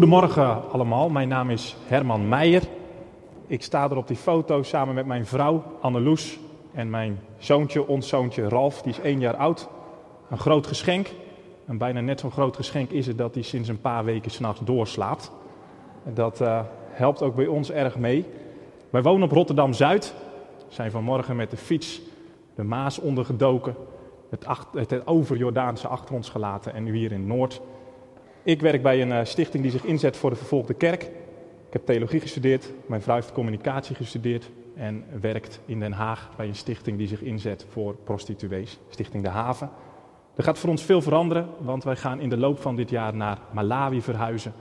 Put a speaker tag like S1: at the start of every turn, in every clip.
S1: Goedemorgen allemaal, mijn naam is Herman Meijer. Ik sta er op die foto samen met mijn vrouw Anneloes en mijn zoontje, ons zoontje Ralf, die is één jaar oud. Een groot geschenk. En bijna net zo'n groot geschenk is het dat hij sinds een paar weken s'nachts doorslaapt. En dat uh, helpt ook bij ons erg mee. Wij wonen op Rotterdam-Zuid. Zijn vanmorgen met de fiets de Maas ondergedoken. Het, het overjordaanse achter ons gelaten en nu hier in Noord. Ik werk bij een uh, stichting die zich inzet voor de vervolgde kerk. Ik heb theologie gestudeerd, mijn vrouw heeft communicatie gestudeerd en werkt in Den Haag bij een stichting die zich inzet voor prostituees, Stichting De Haven. Er gaat voor ons veel veranderen, want wij gaan in de loop van dit jaar naar Malawi verhuizen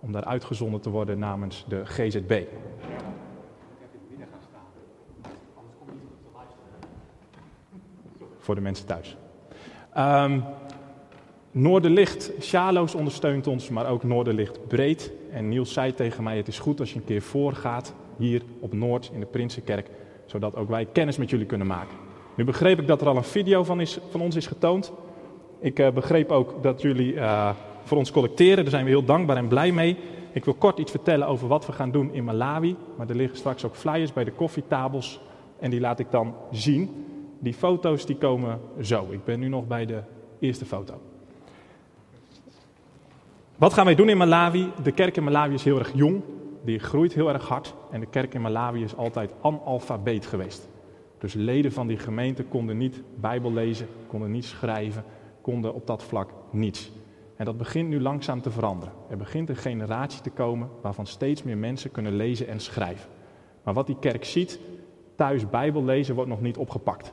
S1: om daar uitgezonden te worden namens de GZB. Voor de mensen thuis. Um, Noorderlicht, Sjaloos ondersteunt ons, maar ook Noorderlicht breed. En Niels zei tegen mij, het is goed als je een keer voorgaat hier op Noord in de Prinsenkerk, zodat ook wij kennis met jullie kunnen maken. Nu begreep ik dat er al een video van, is, van ons is getoond. Ik uh, begreep ook dat jullie uh, voor ons collecteren, daar zijn we heel dankbaar en blij mee. Ik wil kort iets vertellen over wat we gaan doen in Malawi, maar er liggen straks ook flyers bij de koffietabels en die laat ik dan zien. Die foto's die komen zo. Ik ben nu nog bij de eerste foto. Wat gaan wij doen in Malawi? De kerk in Malawi is heel erg jong, die groeit heel erg hard en de kerk in Malawi is altijd analfabeet geweest. Dus leden van die gemeente konden niet Bijbel lezen, konden niet schrijven, konden op dat vlak niets. En dat begint nu langzaam te veranderen. Er begint een generatie te komen waarvan steeds meer mensen kunnen lezen en schrijven. Maar wat die kerk ziet, thuis Bijbel lezen wordt nog niet opgepakt.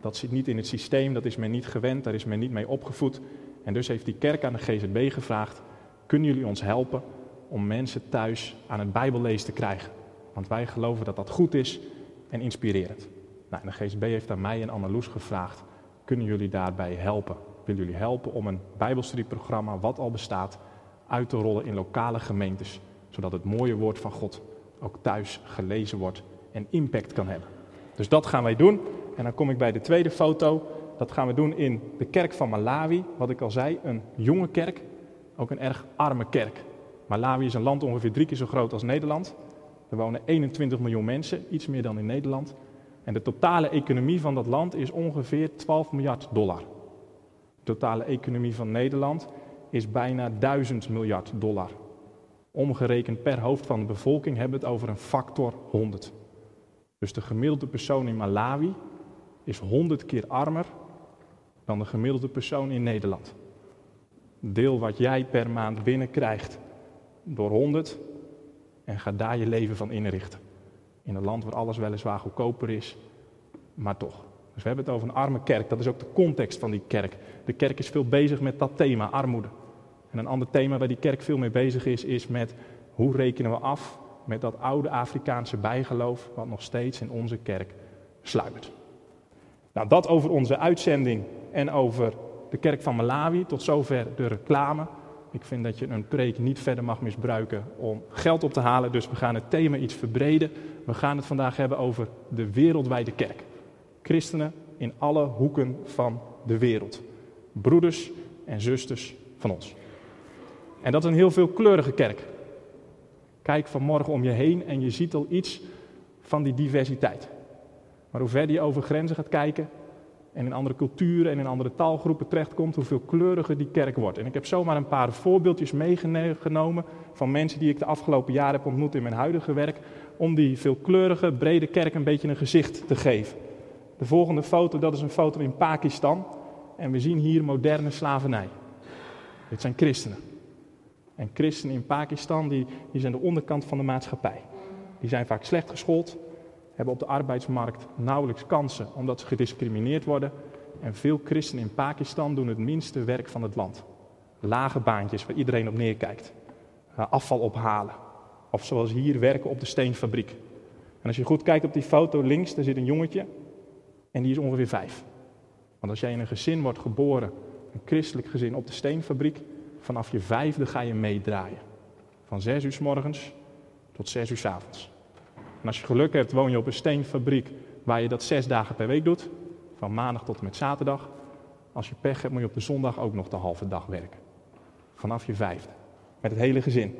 S1: Dat zit niet in het systeem, dat is men niet gewend, daar is men niet mee opgevoed. En dus heeft die kerk aan de GZB gevraagd: kunnen jullie ons helpen om mensen thuis aan het Bijbellezen te krijgen? Want wij geloven dat dat goed is en inspirerend. Nou, de GSB heeft aan mij en Anneloes gevraagd: kunnen jullie daarbij helpen? Willen jullie helpen om een Bijbelstudieprogramma, wat al bestaat, uit te rollen in lokale gemeentes, zodat het mooie woord van God ook thuis gelezen wordt en impact kan hebben? Dus dat gaan wij doen. En dan kom ik bij de tweede foto. Dat gaan we doen in de kerk van Malawi. Wat ik al zei, een jonge kerk ook een erg arme kerk. Malawi is een land ongeveer drie keer zo groot als Nederland. Er wonen 21 miljoen mensen, iets meer dan in Nederland. En de totale economie van dat land is ongeveer 12 miljard dollar. De totale economie van Nederland is bijna 1000 miljard dollar. Omgerekend per hoofd van de bevolking hebben we het over een factor 100. Dus de gemiddelde persoon in Malawi is 100 keer armer dan de gemiddelde persoon in Nederland. Deel wat jij per maand binnenkrijgt door 100 en ga daar je leven van inrichten. In een land waar alles weliswaar goedkoper is, maar toch. Dus we hebben het over een arme kerk. Dat is ook de context van die kerk. De kerk is veel bezig met dat thema, armoede. En een ander thema waar die kerk veel mee bezig is, is met hoe rekenen we af met dat oude Afrikaanse bijgeloof, wat nog steeds in onze kerk sluimert. Nou, dat over onze uitzending en over de kerk van Malawi. Tot zover de reclame. Ik vind dat je een preek niet verder mag misbruiken om geld op te halen. Dus we gaan het thema iets verbreden. We gaan het vandaag hebben over de wereldwijde kerk. Christenen in alle hoeken van de wereld. Broeders en zusters van ons. En dat is een heel veelkleurige kerk. Kijk vanmorgen om je heen en je ziet al iets van die diversiteit. Maar hoe verder je over grenzen gaat kijken, en in andere culturen en in andere taalgroepen terechtkomt, hoeveel kleuriger die kerk wordt. En ik heb zomaar een paar voorbeeldjes meegenomen van mensen die ik de afgelopen jaren heb ontmoet in mijn huidige werk, om die veelkleurige, brede kerk een beetje een gezicht te geven. De volgende foto, dat is een foto in Pakistan. En we zien hier moderne slavernij. Dit zijn christenen. En christenen in Pakistan, die, die zijn de onderkant van de maatschappij. Die zijn vaak slecht geschoold, hebben op de arbeidsmarkt nauwelijks kansen omdat ze gediscrimineerd worden. En veel christenen in Pakistan doen het minste werk van het land. Lage baantjes waar iedereen op neerkijkt. Eh, afval ophalen. Of zoals hier werken op de steenfabriek. En als je goed kijkt op die foto links, daar zit een jongetje. En die is ongeveer vijf. Want als jij in een gezin wordt geboren, een christelijk gezin op de steenfabriek, vanaf je vijfde ga je meedraaien. Van zes uur s morgens tot zes uur s avonds. Als je geluk hebt, woon je op een steenfabriek waar je dat zes dagen per week doet. Van maandag tot en met zaterdag. Als je pech hebt, moet je op de zondag ook nog de halve dag werken. Vanaf je vijfde. Met het hele gezin.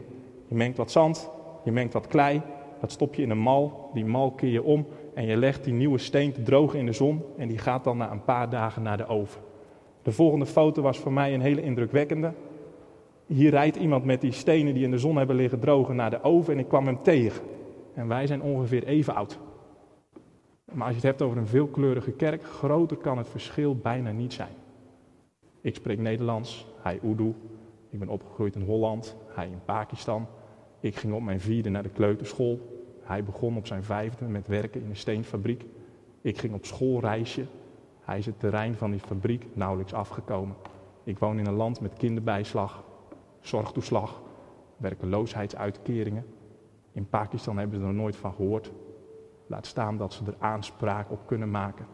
S1: Je mengt wat zand, je mengt wat klei, dat stop je in een mal, die mal keer je om en je legt die nieuwe steen te drogen in de zon en die gaat dan na een paar dagen naar de oven. De volgende foto was voor mij een hele indrukwekkende. Hier rijdt iemand met die stenen die in de zon hebben liggen drogen naar de oven en ik kwam hem tegen. En wij zijn ongeveer even oud. Maar als je het hebt over een veelkleurige kerk, groter kan het verschil bijna niet zijn. Ik spreek Nederlands, hij Urdu. Ik ben opgegroeid in Holland, hij in Pakistan. Ik ging op mijn vierde naar de kleuterschool. Hij begon op zijn vijfde met werken in een steenfabriek. Ik ging op schoolreisje. Hij is het terrein van die fabriek nauwelijks afgekomen. Ik woon in een land met kinderbijslag, zorgtoeslag, werkeloosheidsuitkeringen. In Pakistan hebben ze er nooit van gehoord. Laat staan dat ze er aanspraak op kunnen maken.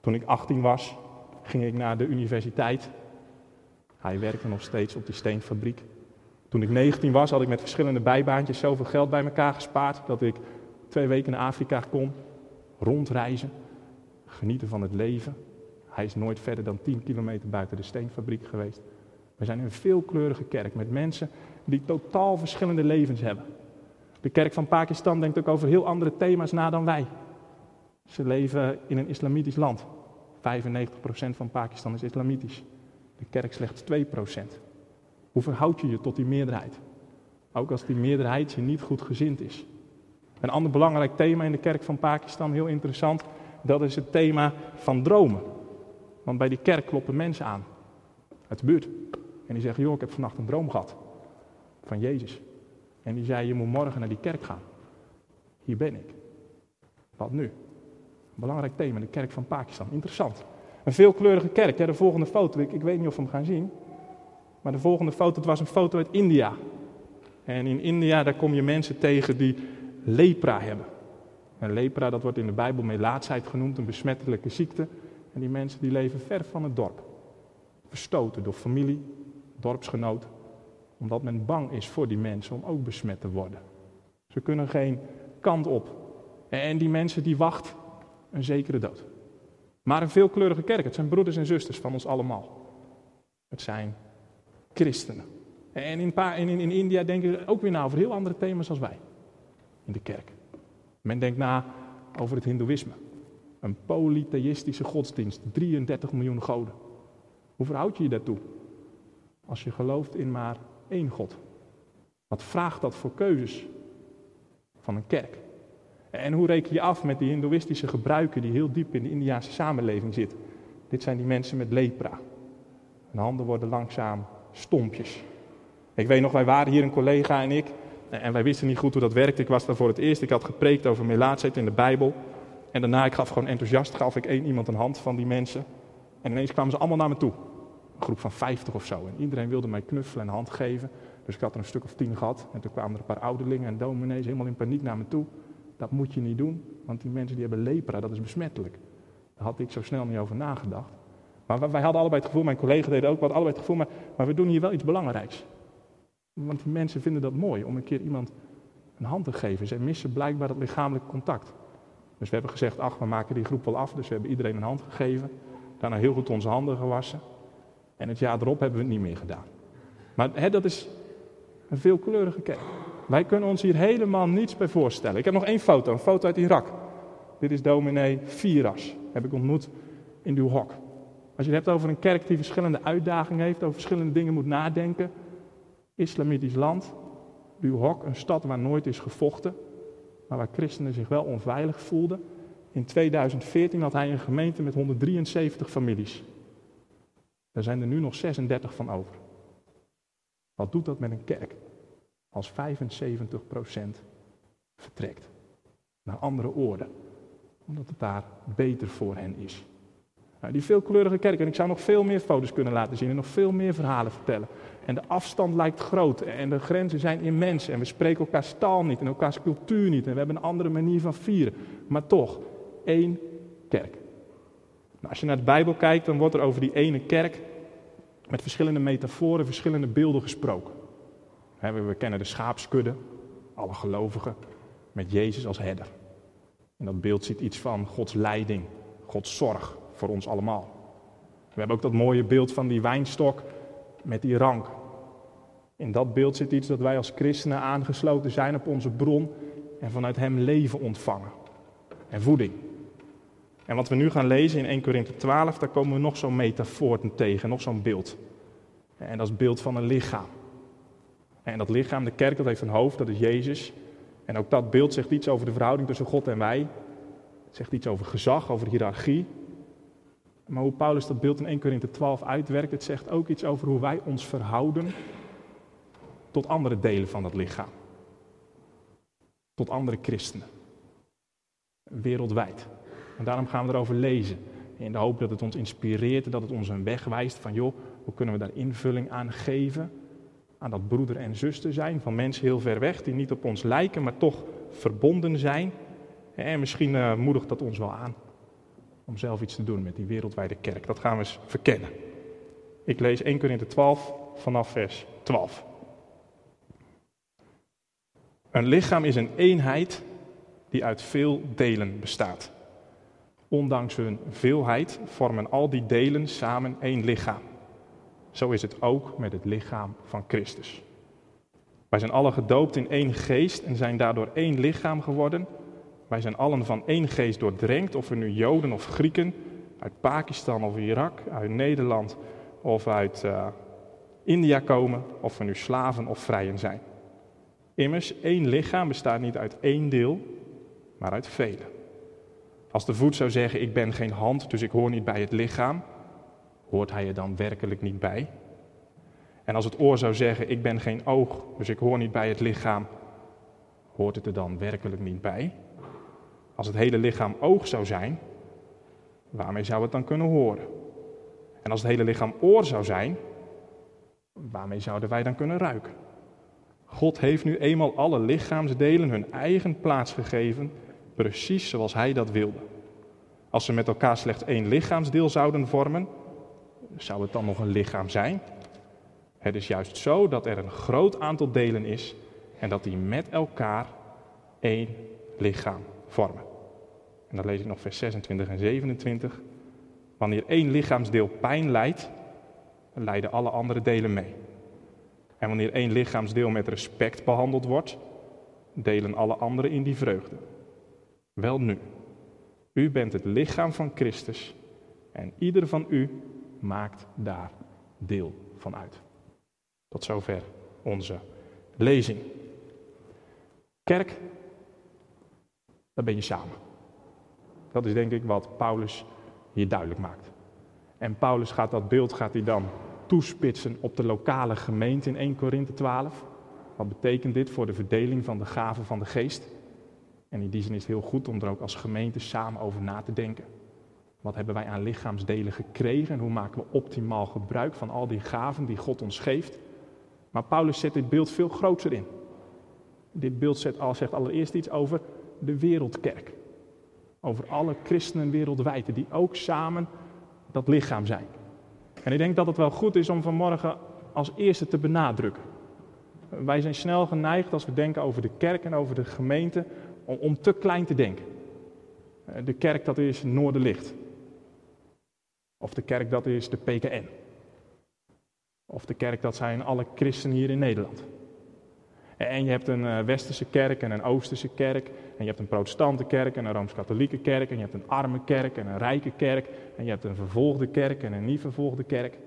S1: Toen ik 18 was, ging ik naar de universiteit. Hij werkte nog steeds op die steenfabriek. Toen ik 19 was, had ik met verschillende bijbaantjes zoveel geld bij elkaar gespaard dat ik twee weken naar Afrika kon, rondreizen, genieten van het leven. Hij is nooit verder dan 10 kilometer buiten de steenfabriek geweest. We zijn een veelkleurige kerk met mensen die totaal verschillende levens hebben. De kerk van Pakistan denkt ook over heel andere thema's na dan wij. Ze leven in een islamitisch land. 95% van Pakistan is islamitisch. De kerk slechts 2%. Hoe verhoud je je tot die meerderheid? Ook als die meerderheid je niet goed gezind is. Een ander belangrijk thema in de kerk van Pakistan, heel interessant, dat is het thema van dromen. Want bij die kerk kloppen mensen aan uit de buurt. En die zeggen, joh, ik heb vannacht een droom gehad van Jezus. En die zei, je moet morgen naar die kerk gaan. Hier ben ik. Wat nu? Een belangrijk thema de kerk van Pakistan. Interessant. Een veelkleurige kerk. De volgende foto, ik, ik weet niet of we hem gaan zien. Maar de volgende foto, het was een foto uit India. En in India, daar kom je mensen tegen die lepra hebben. En lepra, dat wordt in de Bijbel melaatsheid genoemd, een besmettelijke ziekte. En die mensen die leven ver van het dorp. Verstoten door familie, dorpsgenoot. Omdat men bang is voor die mensen om ook besmet te worden. Ze kunnen geen kant op. En die mensen die wachten een zekere dood. Maar een veelkleurige kerk, het zijn broeders en zusters van ons allemaal. Het zijn christenen. En in, in, in India denken ze ook weer na over heel andere thema's als wij. In de kerk. Men denkt na over het hindoeïsme. Een polytheïstische godsdienst. 33 miljoen goden. Hoe verhoud je je daartoe? Als je gelooft in maar één God. Wat vraagt dat voor keuzes van een kerk? En hoe reken je af met die hindoeïstische gebruiken die heel diep in de Indiaanse samenleving zitten? Dit zijn die mensen met lepra. Hun handen worden langzaam stompjes. Ik weet nog, wij waren hier een collega en ik. En wij wisten niet goed hoe dat werkte. Ik was daar voor het eerst. Ik had gepreekt over melaatsheid in de Bijbel. En daarna, ik gaf gewoon enthousiast, gaf ik één iemand een hand van die mensen. En ineens kwamen ze allemaal naar me toe. Een groep van vijftig of zo. En iedereen wilde mij knuffelen en hand geven. Dus ik had er een stuk of tien gehad. En toen kwamen er een paar ouderlingen en dominees helemaal in paniek naar me toe. Dat moet je niet doen, want die mensen die hebben lepra, dat is besmettelijk. Daar had ik zo snel niet over nagedacht. Maar wij hadden allebei het gevoel, mijn collega deden ook wat, allebei het gevoel, maar, we doen hier wel iets belangrijks. Want die mensen vinden dat mooi om een keer iemand een hand te geven. Zij missen blijkbaar dat lichamelijk contact. Dus we hebben gezegd, ach, we maken die groep wel af. Dus we hebben iedereen een hand gegeven. Daarna heel goed onze handen gewassen. En het jaar erop hebben we het niet meer gedaan. Maar hè, dat is een veelkleurige kerk. Wij kunnen ons hier helemaal niets bij voorstellen. Ik heb nog één foto, een foto uit Irak. Dit is dominee Firas. Heb ik ontmoet in Duhok. Als je het hebt over een kerk die verschillende uitdagingen heeft, over verschillende dingen moet nadenken. Islamitisch land, Duhok, een stad waar nooit is gevochten, maar waar christenen zich wel onveilig voelden. In 2014 had hij een gemeente met 173 families. Daar zijn er nu nog 36 van over. Wat doet dat met een kerk? Als 75% vertrekt naar andere oorden, omdat het daar beter voor hen is. Nou, die veelkleurige kerk, en ik zou nog veel meer foto's kunnen laten zien en nog veel meer verhalen vertellen. En de afstand lijkt groot en de grenzen zijn immens en we spreken elkaars taal niet en elkaars cultuur niet en we hebben een andere manier van vieren. Maar toch, één kerk. Nou, als je naar de Bijbel kijkt, dan wordt er over die ene kerk met verschillende metaforen, verschillende beelden gesproken. We kennen de schaapskudde, alle gelovigen, met Jezus als herder. En dat beeld ziet iets van Gods leiding, Gods zorg, voor ons allemaal. We hebben ook dat mooie beeld van die wijnstok met die rank. In dat beeld zit iets dat wij als christenen aangesloten zijn op onze bron en vanuit Hem leven ontvangen en voeding. En wat we nu gaan lezen in 1 Korinthe 12, daar komen we nog zo'n metafoor tegen, nog zo'n beeld. En dat is het beeld van een lichaam. En dat lichaam, de kerk, dat heeft een hoofd, dat is Jezus. En ook dat beeld zegt iets over de verhouding tussen God en wij. Het zegt iets over gezag, over hiërarchie. Maar hoe Paulus dat beeld in 1 Korinthe 12 uitwerkt, het zegt ook iets over hoe wij ons verhouden tot andere delen van het lichaam. Tot andere christenen. Wereldwijd. En daarom gaan we erover lezen. In de hoop dat het ons inspireert en dat het ons een weg wijst van joh, hoe kunnen we daar invulling aan geven? Aan dat broeder en zuster zijn van mensen heel ver weg die niet op ons lijken, maar toch verbonden zijn. En misschien uh, moedigt dat ons wel aan om zelf iets te doen met die wereldwijde kerk. Dat gaan we eens verkennen. Ik lees 1 Korinthe 12 vanaf vers 12. Een lichaam is een eenheid die uit veel delen bestaat. Ondanks hun veelheid vormen al die delen samen één lichaam. Zo is het ook met het lichaam van Christus. Wij zijn allen gedoopt in één geest en zijn daardoor één lichaam geworden. Wij zijn allen van één geest doordrenkt, of we nu Joden of Grieken, uit Pakistan of Irak, uit Nederland of uit uh, India komen, of we nu slaven of vrijen zijn. Immers, één lichaam bestaat niet uit één deel, maar uit vele. Als de voet zou zeggen: Ik ben geen hand, dus ik hoor niet bij het lichaam, hoort hij er dan werkelijk niet bij? En als het oor zou zeggen: Ik ben geen oog, dus ik hoor niet bij het lichaam, hoort het er dan werkelijk niet bij? Als het hele lichaam oog zou zijn, waarmee zou het dan kunnen horen? En als het hele lichaam oor zou zijn, waarmee zouden wij dan kunnen ruiken? God heeft nu eenmaal alle lichaamsdelen hun eigen plaats gegeven, precies zoals Hij dat wilde. Als ze met elkaar slechts één lichaamsdeel zouden vormen, zou het dan nog een lichaam zijn? Het is juist zo dat er een groot aantal delen is en dat die met elkaar één lichaam vormen. En dan lees ik nog vers 26 en 27. Wanneer één lichaamsdeel pijn lijdt, lijden alle andere delen mee. En wanneer één lichaamsdeel met respect behandeld wordt, delen alle anderen in die vreugde. Wel nu, u bent het lichaam van Christus en ieder van u maakt daar deel van uit. Tot zover onze lezing. Kerk, daar ben je samen. Dat is denk ik wat Paulus hier duidelijk maakt. En Paulus gaat dat beeld gaat hij dan toespitsen op de lokale gemeente in 1 Korinthe 12. Wat betekent dit voor de verdeling van de gaven van de geest? En in die zin is het heel goed om er ook als gemeente samen over na te denken. Wat hebben wij aan lichaamsdelen gekregen en hoe maken we optimaal gebruik van al die gaven die God ons geeft? Maar Paulus zet dit beeld veel groter in. Dit beeld zet, zegt allereerst iets over de wereldkerk. Over alle christenen wereldwijd, die ook samen dat lichaam zijn. En ik denk dat het wel goed is om vanmorgen als eerste te benadrukken. Wij zijn snel geneigd als we denken over de kerk en over de gemeente om, te klein te denken. Eh, de kerk dat is Noorderlicht. Of de kerk dat is de PKN. Of de kerk dat zijn alle christenen hier in Nederland. En je hebt een eh, westerse kerk en een oosterse kerk. En je hebt een protestante kerk en een rooms-katholieke kerk. En je hebt een arme kerk en een rijke kerk. En je hebt een vervolgde kerk en een niet vervolgde kerk.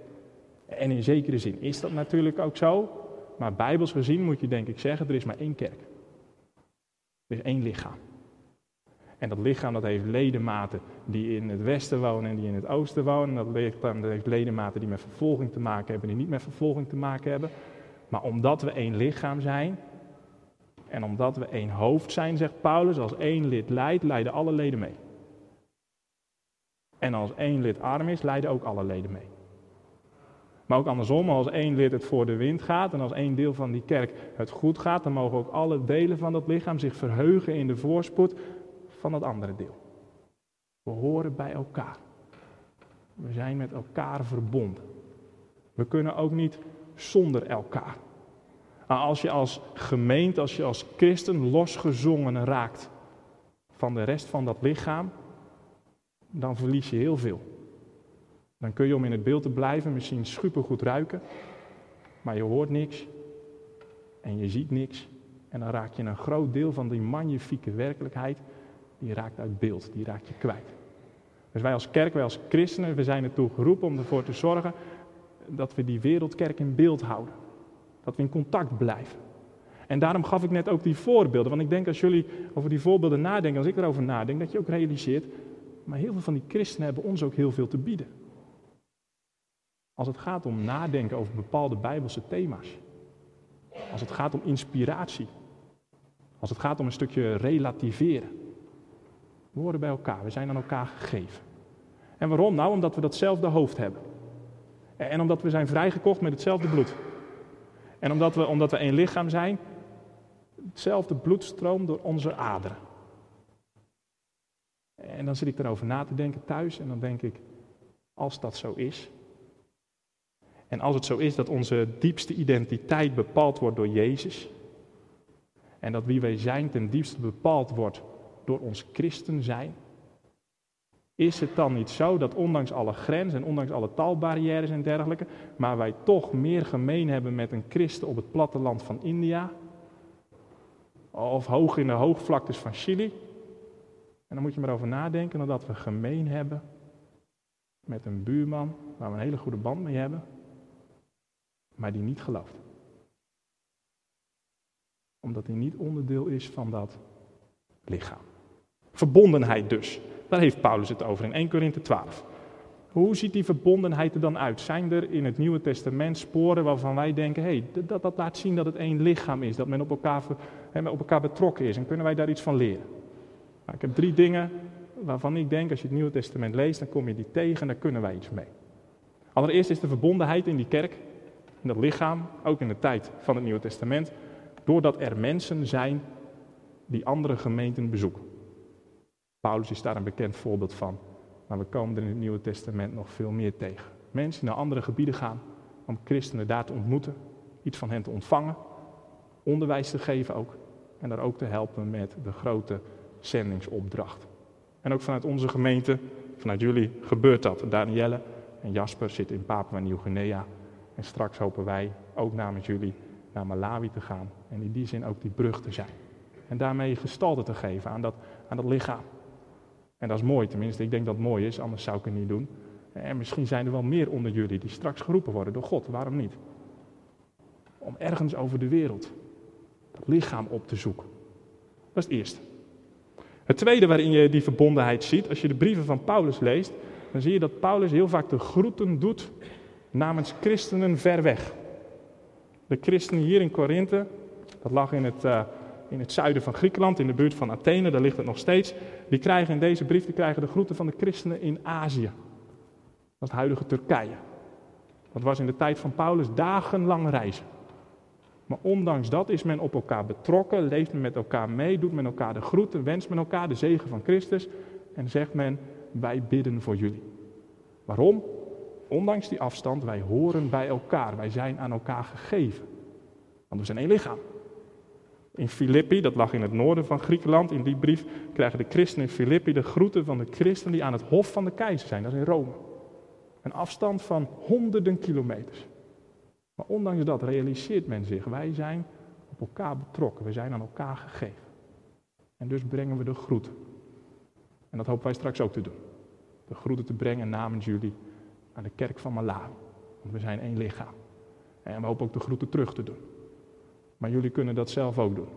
S1: En in zekere zin is dat natuurlijk ook zo. Maar bijbels gezien moet je denk ik zeggen, er is maar één kerk. Er is één lichaam. En dat lichaam dat heeft ledematen die in het westen wonen en die in het oosten wonen. Dat lichaam dat heeft ledematen die met vervolging te maken hebben en die niet met vervolging te maken hebben. Maar omdat we één lichaam zijn en omdat we één hoofd zijn, zegt Paulus, als één lid leidt, leiden alle leden mee. En als één lid arm is, leiden ook alle leden mee. Maar ook andersom, als één lid het voor de wind gaat en als één deel van die kerk het goed gaat, dan mogen ook alle delen van dat lichaam zich verheugen in de voorspoed van het andere deel. We horen bij elkaar. We zijn met elkaar verbonden. We kunnen ook niet zonder elkaar. Maar als je als gemeente, als je als christen losgezongen raakt van de rest van dat lichaam, dan verlies je heel veel. Dan kun je om in het beeld te blijven misschien supergoed ruiken, maar je hoort niks, en je ziet niks. En dan raak je een groot deel van die magnifieke werkelijkheid, die raakt uit beeld, die raak je kwijt. Dus wij als kerk, wij als christenen, we zijn ertoe geroepen om ervoor te zorgen dat we die wereldkerk in beeld houden. Dat we in contact blijven. En daarom gaf ik net ook die voorbeelden. Want ik denk als jullie over die voorbeelden nadenken, als ik erover nadenk, dat je ook realiseert, maar heel veel van die christenen hebben ons ook heel veel te bieden. Als het gaat om nadenken over bepaalde bijbelse thema's. Als het gaat om inspiratie. Als het gaat om een stukje relativeren. We horen bij elkaar, we zijn aan elkaar gegeven. En waarom nou? Omdat we datzelfde hoofd hebben. En omdat we zijn vrijgekocht met hetzelfde bloed. En omdat we, omdat we één lichaam zijn, hetzelfde bloed stroomt door onze aderen. En dan zit ik erover na te denken thuis en dan denk ik, als dat zo is, en als het zo is dat onze diepste identiteit bepaald wordt door Jezus, en dat wie wij zijn ten diepste bepaald wordt door ons christen zijn, is het dan niet zo dat ondanks alle grenzen en ondanks alle taalbarrières en dergelijke, maar wij toch meer gemeen hebben met een christen op het platteland van India, of hoog in de hoogvlaktes van Chili, en dan moet je maar over nadenken dat we gemeen hebben met een buurman waar we een hele goede band mee hebben, maar die niet gelooft. Omdat hij niet onderdeel is van dat lichaam. Verbondenheid dus. Daar heeft Paulus het over in 1 Korinthe 12. Hoe ziet die verbondenheid er dan uit? Zijn er in het Nieuwe Testament sporen waarvan wij denken, hé, hey, dat, dat laat zien dat het één lichaam is, dat men op elkaar, op elkaar betrokken is en kunnen wij daar iets van leren? Nou, ik heb drie dingen waarvan ik denk, als je het Nieuwe Testament leest, dan kom je die tegen en daar kunnen wij iets mee. Allereerst is de verbondenheid in die kerk, in dat lichaam, ook in de tijd van het Nieuwe Testament, doordat er mensen zijn die andere gemeenten bezoeken. Paulus is daar een bekend voorbeeld van, maar we komen er in het Nieuwe Testament nog veel meer tegen. Mensen die naar andere gebieden gaan om christenen daar te ontmoeten, iets van hen te ontvangen, onderwijs te geven ook en daar ook te helpen met de grote zendingsopdracht. En ook vanuit onze gemeente, vanuit jullie, gebeurt dat. Danielle en Jasper zitten in Papua Nieuw-Guinea. En straks hopen wij ook namens jullie naar Malawi te gaan. En in die zin ook die brug te zijn. En daarmee gestalte te geven aan dat, aan dat lichaam. En dat is mooi, tenminste, ik denk dat het mooi is, anders zou ik het niet doen. En misschien zijn er wel meer onder jullie die straks geroepen worden door God, waarom niet? Om ergens over de wereld dat lichaam op te zoeken. Dat is het eerste. Het tweede waarin je die verbondenheid ziet, als je de brieven van Paulus leest, dan zie je dat Paulus heel vaak de groeten doet namens christenen ver weg. De christenen hier in Korinthe, dat lag in het, uh, in het zuiden van Griekenland, in de buurt van Athene, daar ligt het nog steeds. Die krijgen in deze brief die krijgen de groeten van de christenen in Azië. Dat is het huidige Turkije. Dat was in de tijd van Paulus dagenlang reizen. Maar ondanks dat is men op elkaar betrokken, leeft men met elkaar mee, doet men elkaar de groeten, wenst men elkaar de zegen van Christus en zegt men, wij bidden voor jullie. Waarom? Ondanks die afstand, wij horen bij elkaar, wij zijn aan elkaar gegeven. Want we zijn één lichaam. In Filippi, dat lag in het noorden van Griekenland, in die brief krijgen de christenen in Filippi de groeten van de christenen die aan het hof van de keizer zijn, dat is in Rome. Een afstand van honderden kilometers. Maar ondanks dat realiseert men zich, wij zijn op elkaar betrokken, we zijn aan elkaar gegeven. En dus brengen we de groeten. En dat hopen wij straks ook te doen. De groeten te brengen namens jullie aan de kerk van Malawi. Want we zijn één lichaam. En we hopen ook de groeten terug te doen. Maar jullie kunnen dat zelf ook doen.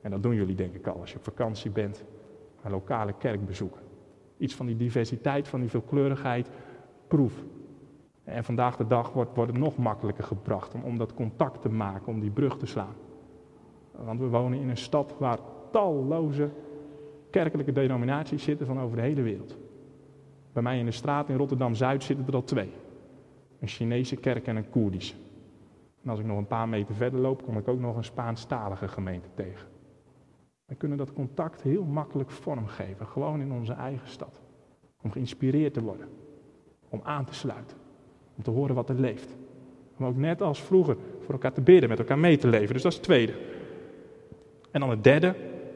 S1: En dat doen jullie denk ik al als je op vakantie bent. Een lokale kerk bezoeken. Iets van die diversiteit, van die veelkleurigheid, proef. En vandaag de dag wordt, wordt het nog makkelijker gebracht om, om dat contact te maken, om die brug te slaan. Want we wonen in een stad waar talloze kerkelijke denominaties zitten van over de hele wereld. Bij mij in de straat in Rotterdam-Zuid zitten er al twee. Een Chinese kerk en een Koerdische. En als ik nog een paar meter verder loop, kom ik ook nog een Spaanstalige gemeente tegen. We kunnen dat contact heel makkelijk vormgeven, gewoon in onze eigen stad. Om geïnspireerd te worden, om aan te sluiten. Om te horen wat er leeft. Om ook net als vroeger voor elkaar te bidden, met elkaar mee te leven. Dus dat is het tweede. En dan het derde,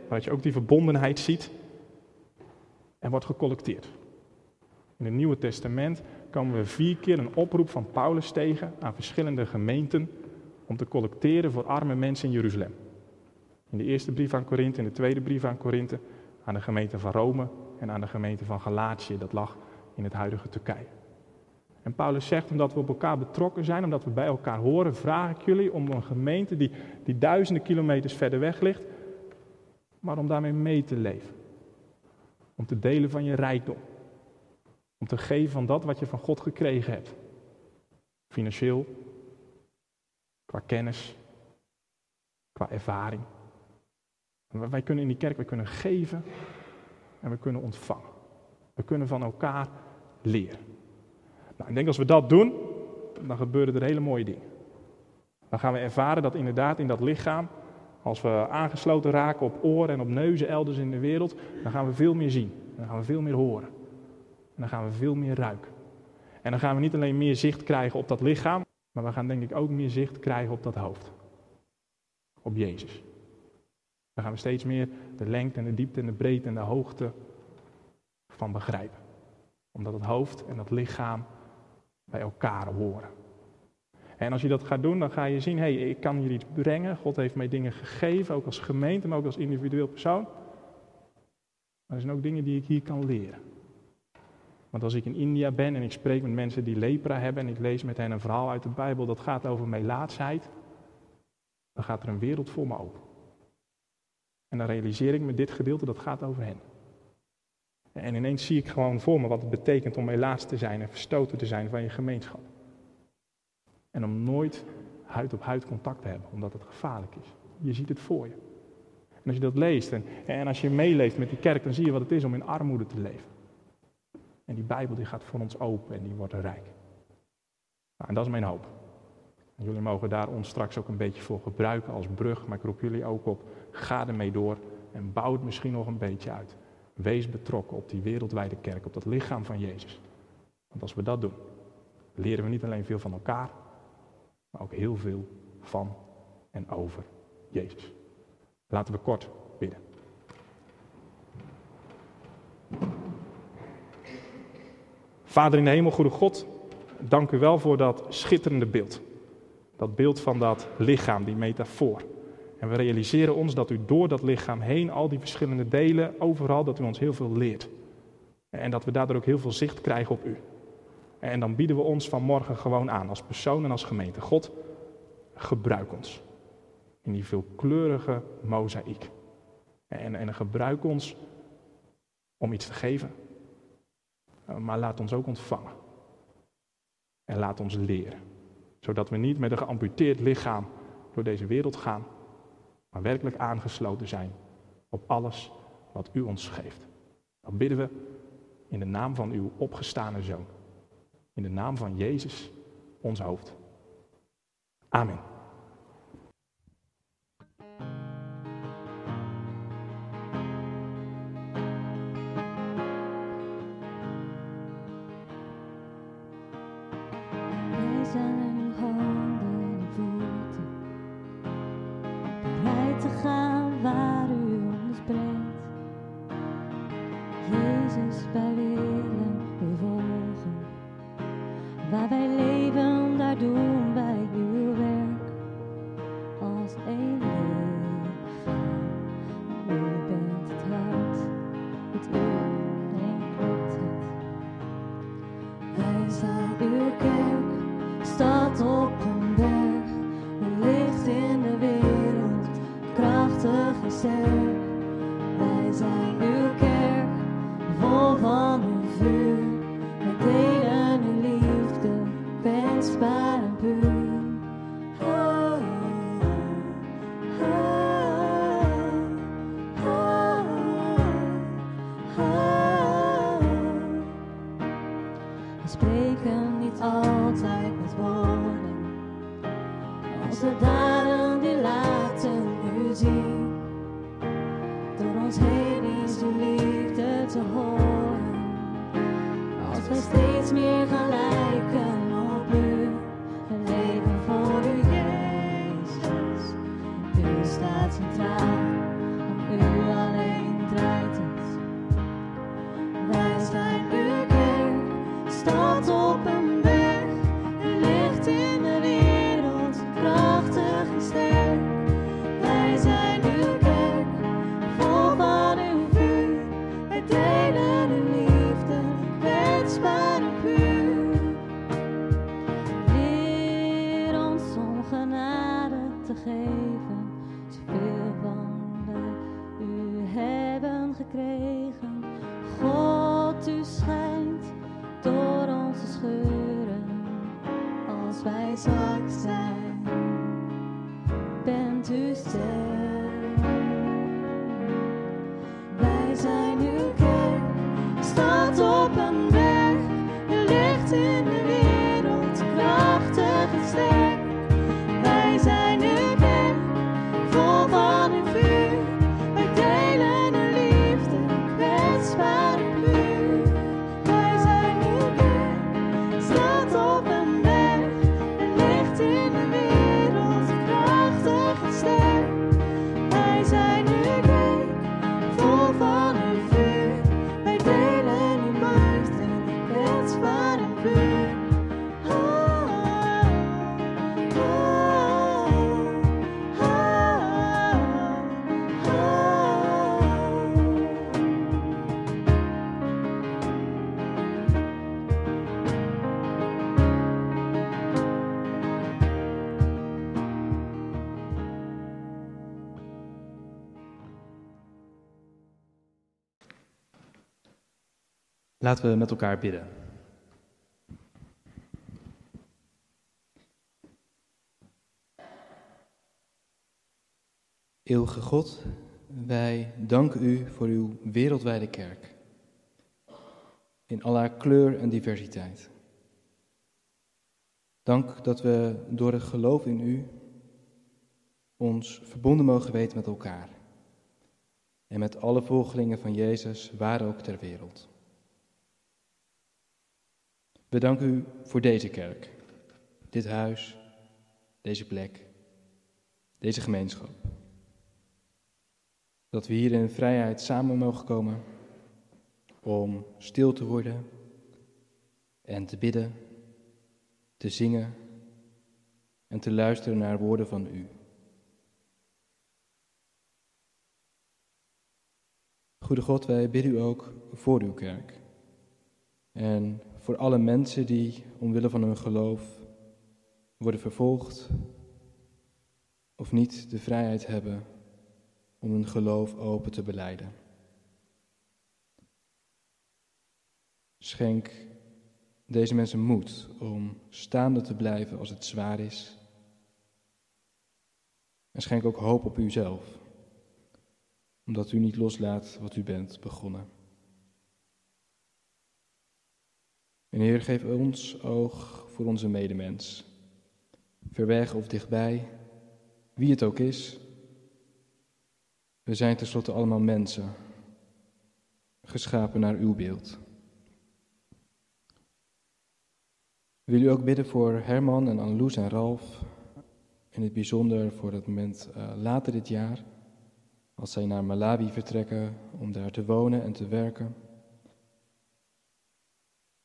S1: waar je ook die verbondenheid ziet. Er wordt gecollecteerd. In het Nieuwe Testament komen we vier keer een oproep van Paulus tegen aan verschillende gemeenten om te collecteren voor arme mensen in Jeruzalem. In de eerste brief aan Korinthe, in de tweede brief aan Korinthe, aan de gemeente van Rome en aan de gemeente van Galatië, dat lag in het huidige Turkije. En Paulus zegt, omdat we op elkaar betrokken zijn, omdat we bij elkaar horen, vraag ik jullie om een gemeente die, die duizenden kilometers verder weg ligt, maar om daarmee mee te leven. Om te delen van je rijkdom. Om te geven van dat wat je van God gekregen hebt. Financieel, qua kennis, qua ervaring. Wij kunnen in die kerk, wij kunnen geven en we kunnen ontvangen. We kunnen van elkaar leren. Nou, ik denk als we dat doen, dan gebeuren er hele mooie dingen. Dan gaan we ervaren dat inderdaad in dat lichaam, als we aangesloten raken op oren en op neuzen elders in de wereld, dan gaan we veel meer zien. Dan gaan we veel meer horen. En dan gaan we veel meer ruiken. En dan gaan we niet alleen meer zicht krijgen op dat lichaam, maar we gaan denk ik ook meer zicht krijgen op dat hoofd. Op Jezus. Dan gaan we steeds meer de lengte en de diepte en de breedte en de hoogte van begrijpen. Omdat het hoofd en dat lichaam bij elkaar horen. En als je dat gaat doen, dan ga je zien, hé, hey, ik kan hier iets brengen. God heeft mij dingen gegeven, ook als gemeente, maar ook als individueel persoon. Maar er zijn ook dingen die ik hier kan leren. Want als ik in India ben en ik spreek met mensen die lepra hebben en ik lees met hen een verhaal uit de Bijbel dat gaat over melaatsheid, dan gaat er een wereld voor me open. En dan realiseer ik me dit gedeelte, dat gaat over hen. En ineens zie ik gewoon voor me wat het betekent om helaas te zijn en verstoten te zijn van je gemeenschap. En om nooit huid op huid contact te hebben, omdat het gevaarlijk is. Je ziet het voor je. En als je dat leest en, en als je meeleeft met die kerk, dan zie je wat het is om in armoede te leven. En die Bijbel die gaat voor ons open en die wordt rijk. Nou, en dat is mijn hoop. En jullie mogen daar ons straks ook een beetje voor gebruiken als brug, maar ik roep jullie ook op, ga ermee door en bouw het misschien nog een beetje uit. Wees betrokken op die wereldwijde kerk, op dat lichaam van Jezus. Want als we dat doen, leren we niet alleen veel van elkaar, maar ook heel veel van en over Jezus. Laten we kort bidden. Vader in de hemel, goede God, dank u wel voor dat schitterende beeld. Dat beeld van dat lichaam, die metafoor. En we realiseren ons dat u door dat lichaam heen, al die verschillende delen, overal, dat u ons heel veel leert. En dat we daardoor ook heel veel zicht krijgen op u. En dan bieden we ons vanmorgen gewoon aan, als persoon en als gemeente. God, gebruik ons. In die veelkleurige mozaïek. En, en gebruik ons om iets te geven. Maar laat ons ook ontvangen. En laat ons leren. Zodat we niet met een geamputeerd lichaam door deze wereld gaan maar werkelijk aangesloten zijn op alles wat u ons geeft. Dat bidden we in de naam van uw opgestane zoon. In de naam van Jezus, ons hoofd. Amen.
S2: Laten we met elkaar bidden. Eeuwige God, wij danken u voor uw wereldwijde kerk. In al haar kleur en diversiteit. Dank dat we door het geloof in u ons verbonden mogen weten met elkaar. En met alle volgelingen van Jezus, waar ook ter wereld. We u voor deze kerk, dit huis, deze plek, deze gemeenschap. Dat we hier in vrijheid samen mogen komen om stil te worden en te bidden, te zingen en te luisteren naar woorden van u. Goede God, wij bidden u ook voor uw kerk. En voor alle mensen die omwille van hun geloof worden vervolgd of niet de vrijheid hebben om hun geloof open te beleiden. Schenk deze mensen moed om staande te blijven als het zwaar is. En schenk ook hoop op uzelf, omdat u niet loslaat wat u bent begonnen. En Heer, geef ons oog voor onze medemens. Ver of dichtbij, wie het ook is. We zijn tenslotte allemaal mensen, geschapen naar uw beeld. Wil u ook bidden voor Herman en Anneloes en Ralf, in het bijzonder voor dat moment uh, later dit jaar, als zij naar Malawi vertrekken om daar te wonen en te werken.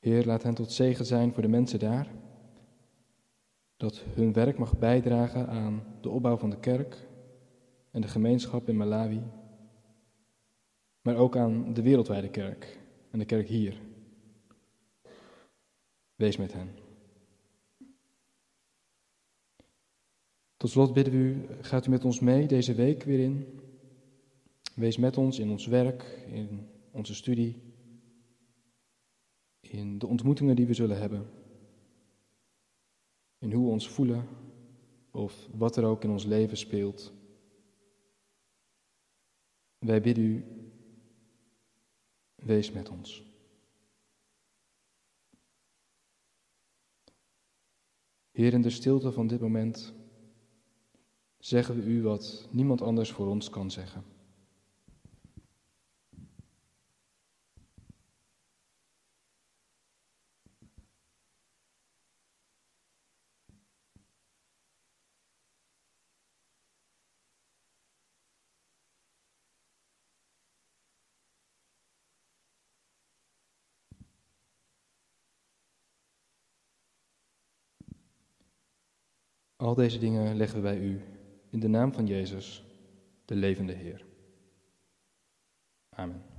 S2: Heer, laat hen tot zegen zijn voor de mensen daar. Dat hun werk mag bijdragen aan de opbouw van de kerk en de gemeenschap in Malawi. Maar ook aan de wereldwijde kerk en de kerk hier. Wees met hen. Tot slot bidden we u, gaat u met ons mee deze week weer in. Wees met ons in ons werk, in onze studie in de ontmoetingen die we zullen hebben, in hoe we ons voelen of wat er ook in ons leven speelt. Wij bidden u, wees met ons. Heer, in de stilte van dit moment zeggen we u wat niemand anders voor ons kan zeggen. Al deze dingen leggen we bij u in de naam van Jezus, de levende Heer. Amen.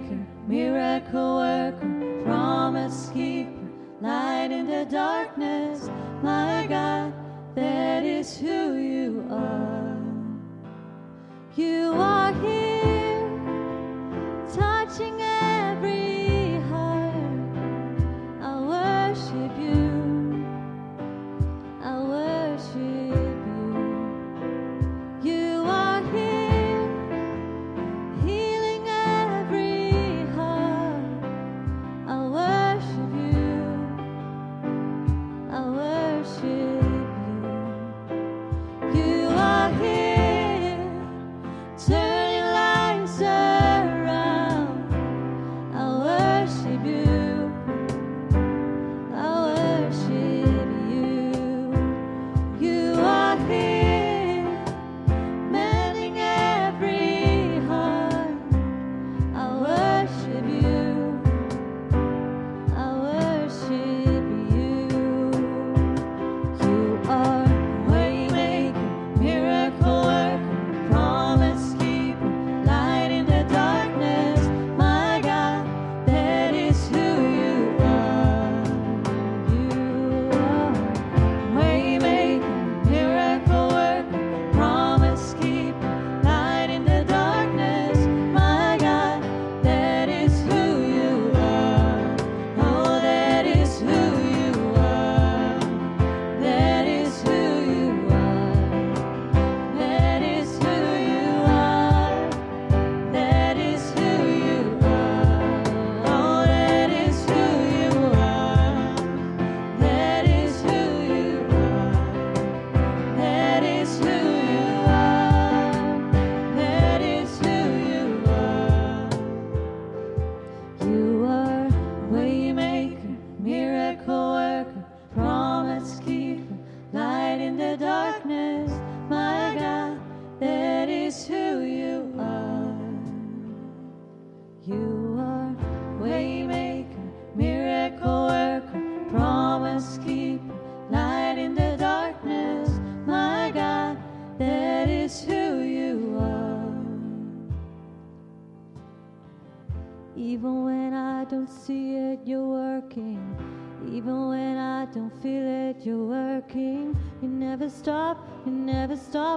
S3: maker, miracle worker, promise keeper, light in the darkness. My God, that is who you are. You are here.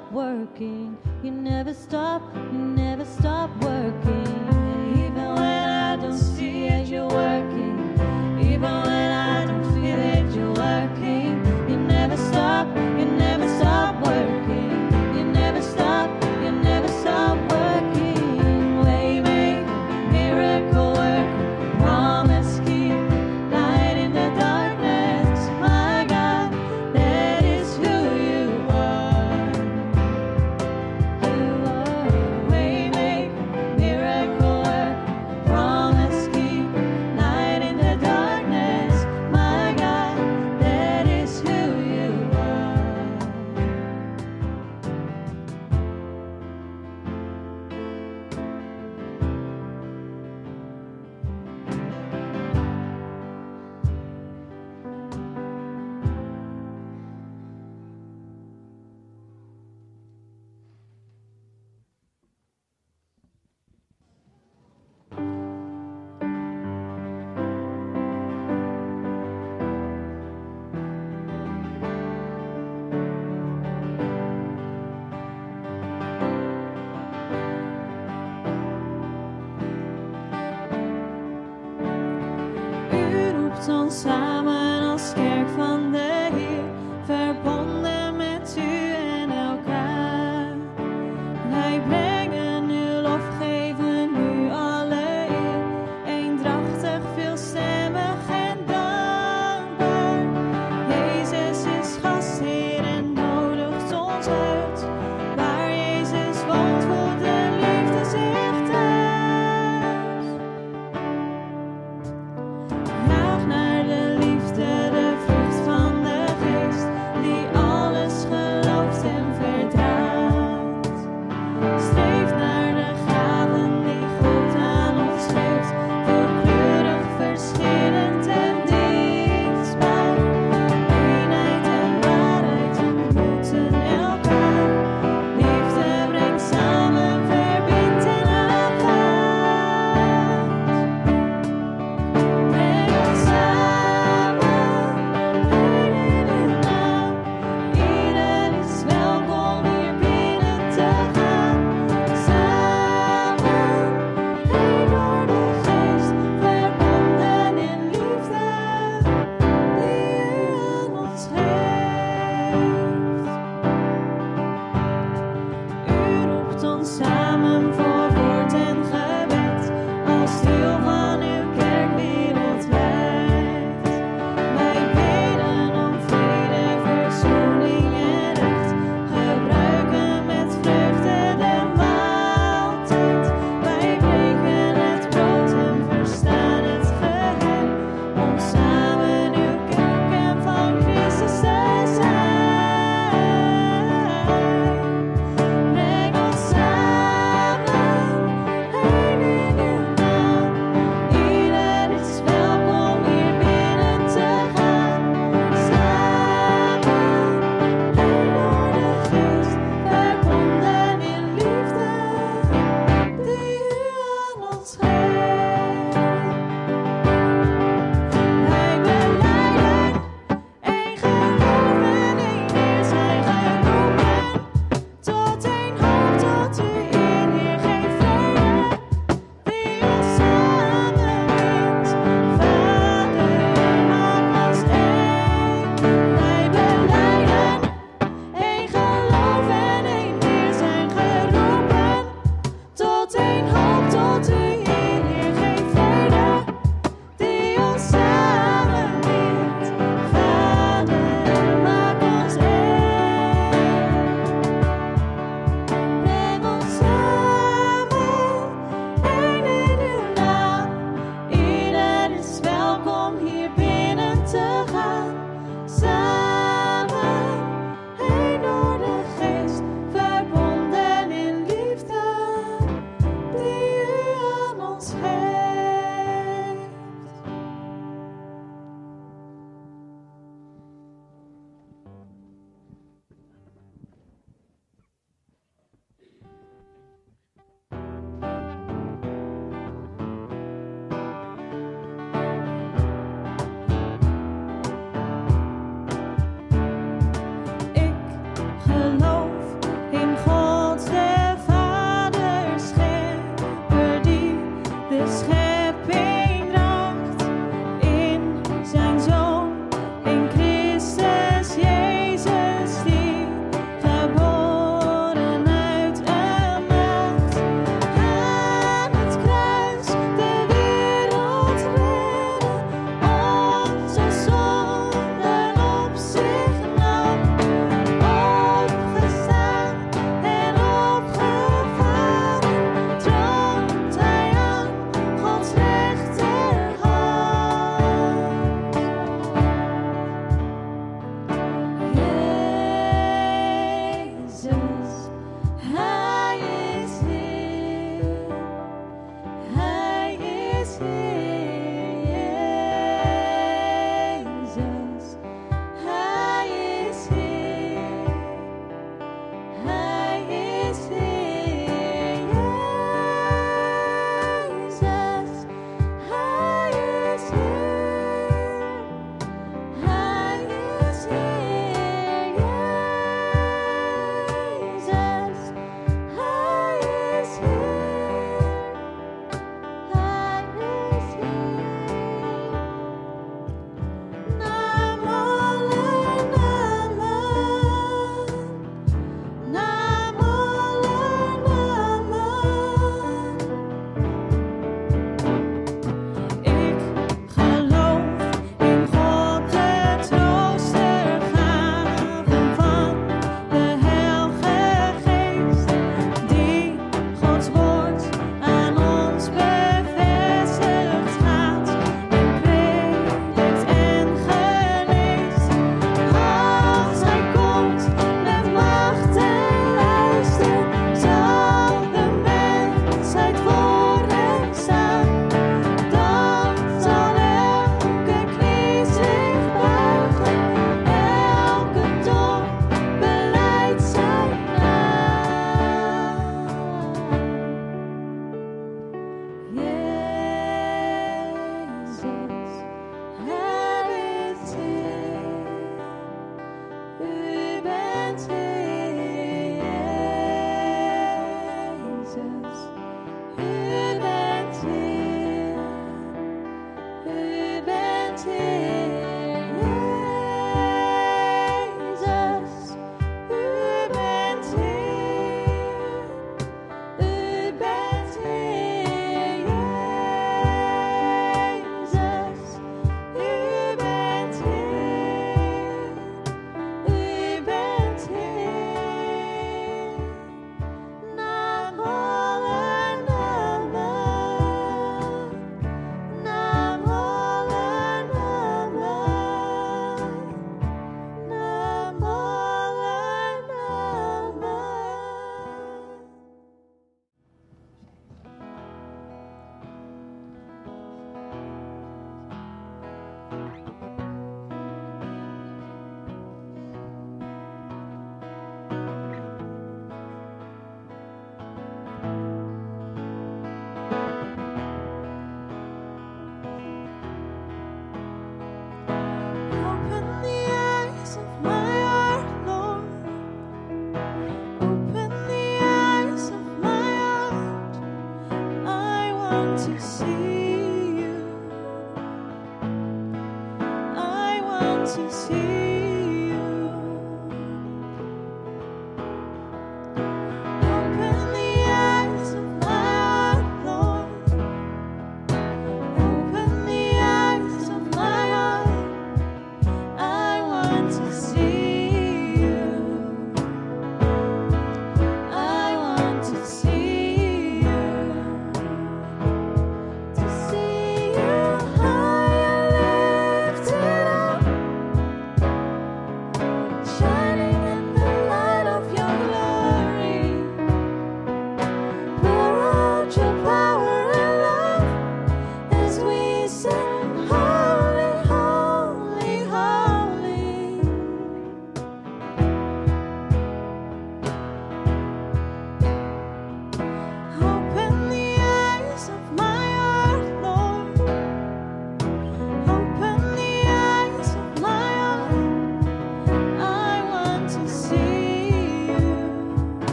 S3: stop working. You never stop. You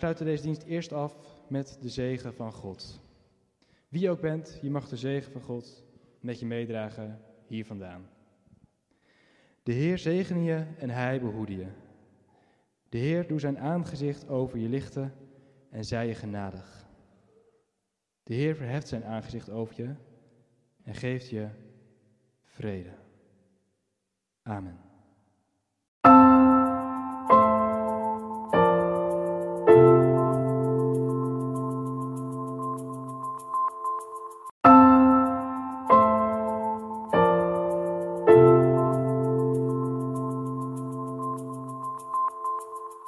S2: sluiten deze dienst eerst af met de zegen van God. Wie ook bent, je mag de zegen van God met je meedragen hier vandaan. De Heer zegene je en Hij behoede je. De Heer doet zijn aangezicht over je lichten en zij je genadig. De Heer verheft zijn aangezicht over je en geeft je vrede. Amen.